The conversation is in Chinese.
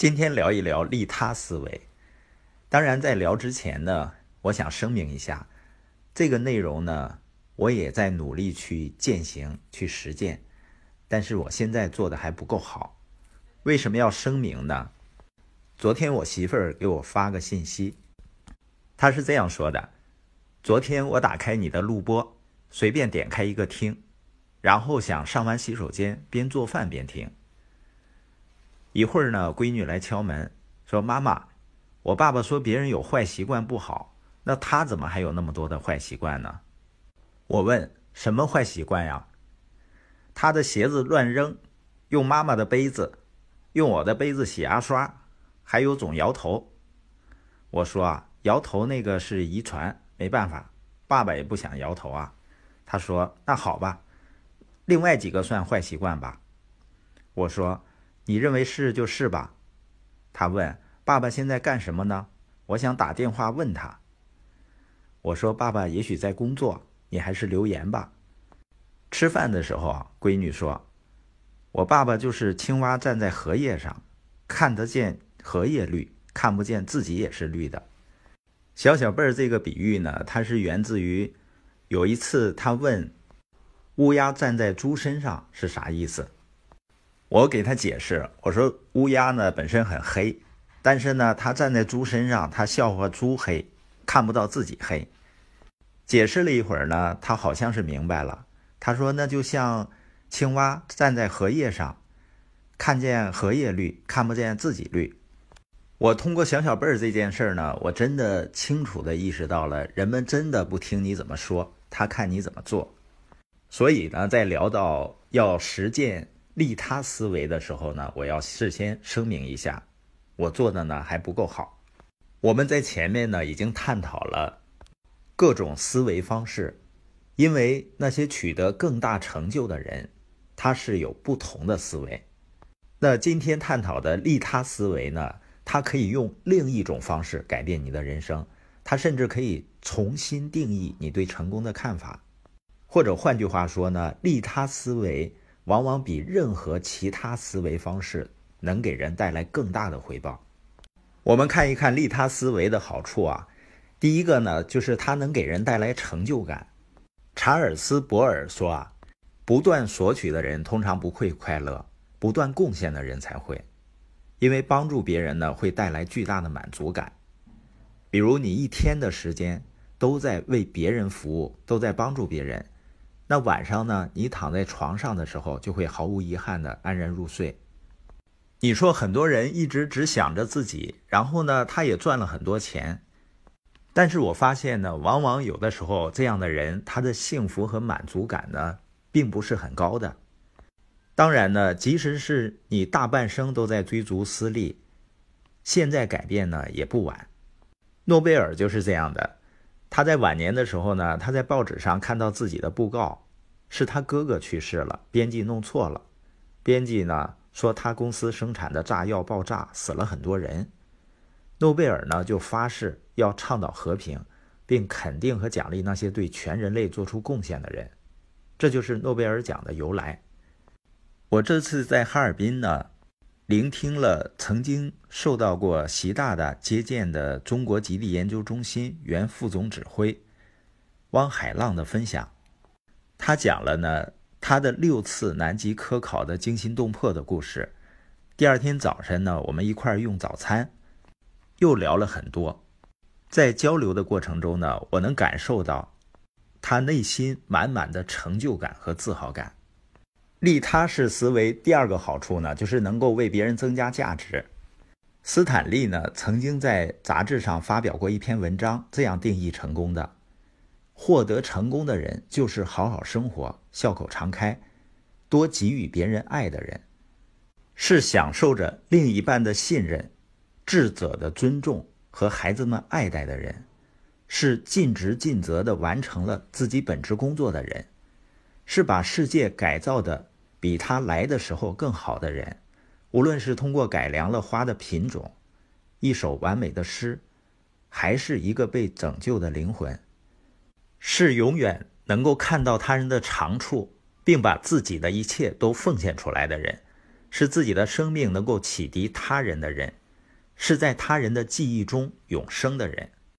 今天聊一聊利他思维。当然，在聊之前呢，我想声明一下，这个内容呢，我也在努力去践行、去实践，但是我现在做的还不够好。为什么要声明呢？昨天我媳妇儿给我发个信息，她是这样说的：昨天我打开你的录播，随便点开一个听，然后想上完洗手间边做饭边听。一会儿呢，闺女来敲门，说：“妈妈，我爸爸说别人有坏习惯不好，那他怎么还有那么多的坏习惯呢？”我问：“什么坏习惯呀？”他的鞋子乱扔，用妈妈的杯子，用我的杯子洗牙刷，还有总摇头。我说：“啊，摇头那个是遗传，没办法，爸爸也不想摇头啊。”他说：“那好吧，另外几个算坏习惯吧。”我说。你认为是就是吧？他问爸爸现在干什么呢？我想打电话问他。我说爸爸也许在工作，你还是留言吧。吃饭的时候啊，闺女说：“我爸爸就是青蛙站在荷叶上，看得见荷叶绿，看不见自己也是绿的。”小小贝儿这个比喻呢，它是源自于有一次他问乌鸦站在猪身上是啥意思。我给他解释，我说乌鸦呢本身很黑，但是呢它站在猪身上，它笑话猪黑，看不到自己黑。解释了一会儿呢，他好像是明白了。他说那就像青蛙站在荷叶上，看见荷叶绿，看不见自己绿。我通过小小贝儿这件事儿呢，我真的清楚的意识到了，人们真的不听你怎么说，他看你怎么做。所以呢，在聊到要实践。利他思维的时候呢，我要事先声明一下，我做的呢还不够好。我们在前面呢已经探讨了各种思维方式，因为那些取得更大成就的人，他是有不同的思维。那今天探讨的利他思维呢，它可以用另一种方式改变你的人生，它甚至可以重新定义你对成功的看法，或者换句话说呢，利他思维。往往比任何其他思维方式能给人带来更大的回报。我们看一看利他思维的好处啊，第一个呢，就是它能给人带来成就感。查尔斯·博尔说啊，不断索取的人通常不会快乐，不断贡献的人才会，因为帮助别人呢会带来巨大的满足感。比如你一天的时间都在为别人服务，都在帮助别人。那晚上呢？你躺在床上的时候，就会毫无遗憾的安然入睡。你说很多人一直只想着自己，然后呢，他也赚了很多钱，但是我发现呢，往往有的时候这样的人，他的幸福和满足感呢，并不是很高的。当然呢，即使是你大半生都在追逐私利，现在改变呢也不晚。诺贝尔就是这样的。他在晚年的时候呢，他在报纸上看到自己的布告，是他哥哥去世了，编辑弄错了。编辑呢说他公司生产的炸药爆炸，死了很多人。诺贝尔呢就发誓要倡导和平，并肯定和奖励那些对全人类做出贡献的人。这就是诺贝尔奖的由来。我这次在哈尔滨呢。聆听了曾经受到过习大大接见的中国极地研究中心原副总指挥汪海浪的分享，他讲了呢他的六次南极科考的惊心动魄的故事。第二天早晨呢，我们一块儿用早餐，又聊了很多。在交流的过程中呢，我能感受到他内心满满的成就感和自豪感。利他式思维第二个好处呢，就是能够为别人增加价值。斯坦利呢曾经在杂志上发表过一篇文章，这样定义成功的：获得成功的人就是好好生活、笑口常开、多给予别人爱的人，是享受着另一半的信任、智者的尊重和孩子们爱戴的人，是尽职尽责地完成了自己本职工作的人，是把世界改造的。比他来的时候更好的人，无论是通过改良了花的品种，一首完美的诗，还是一个被拯救的灵魂，是永远能够看到他人的长处，并把自己的一切都奉献出来的人，是自己的生命能够启迪他人的人，是在他人的记忆中永生的人。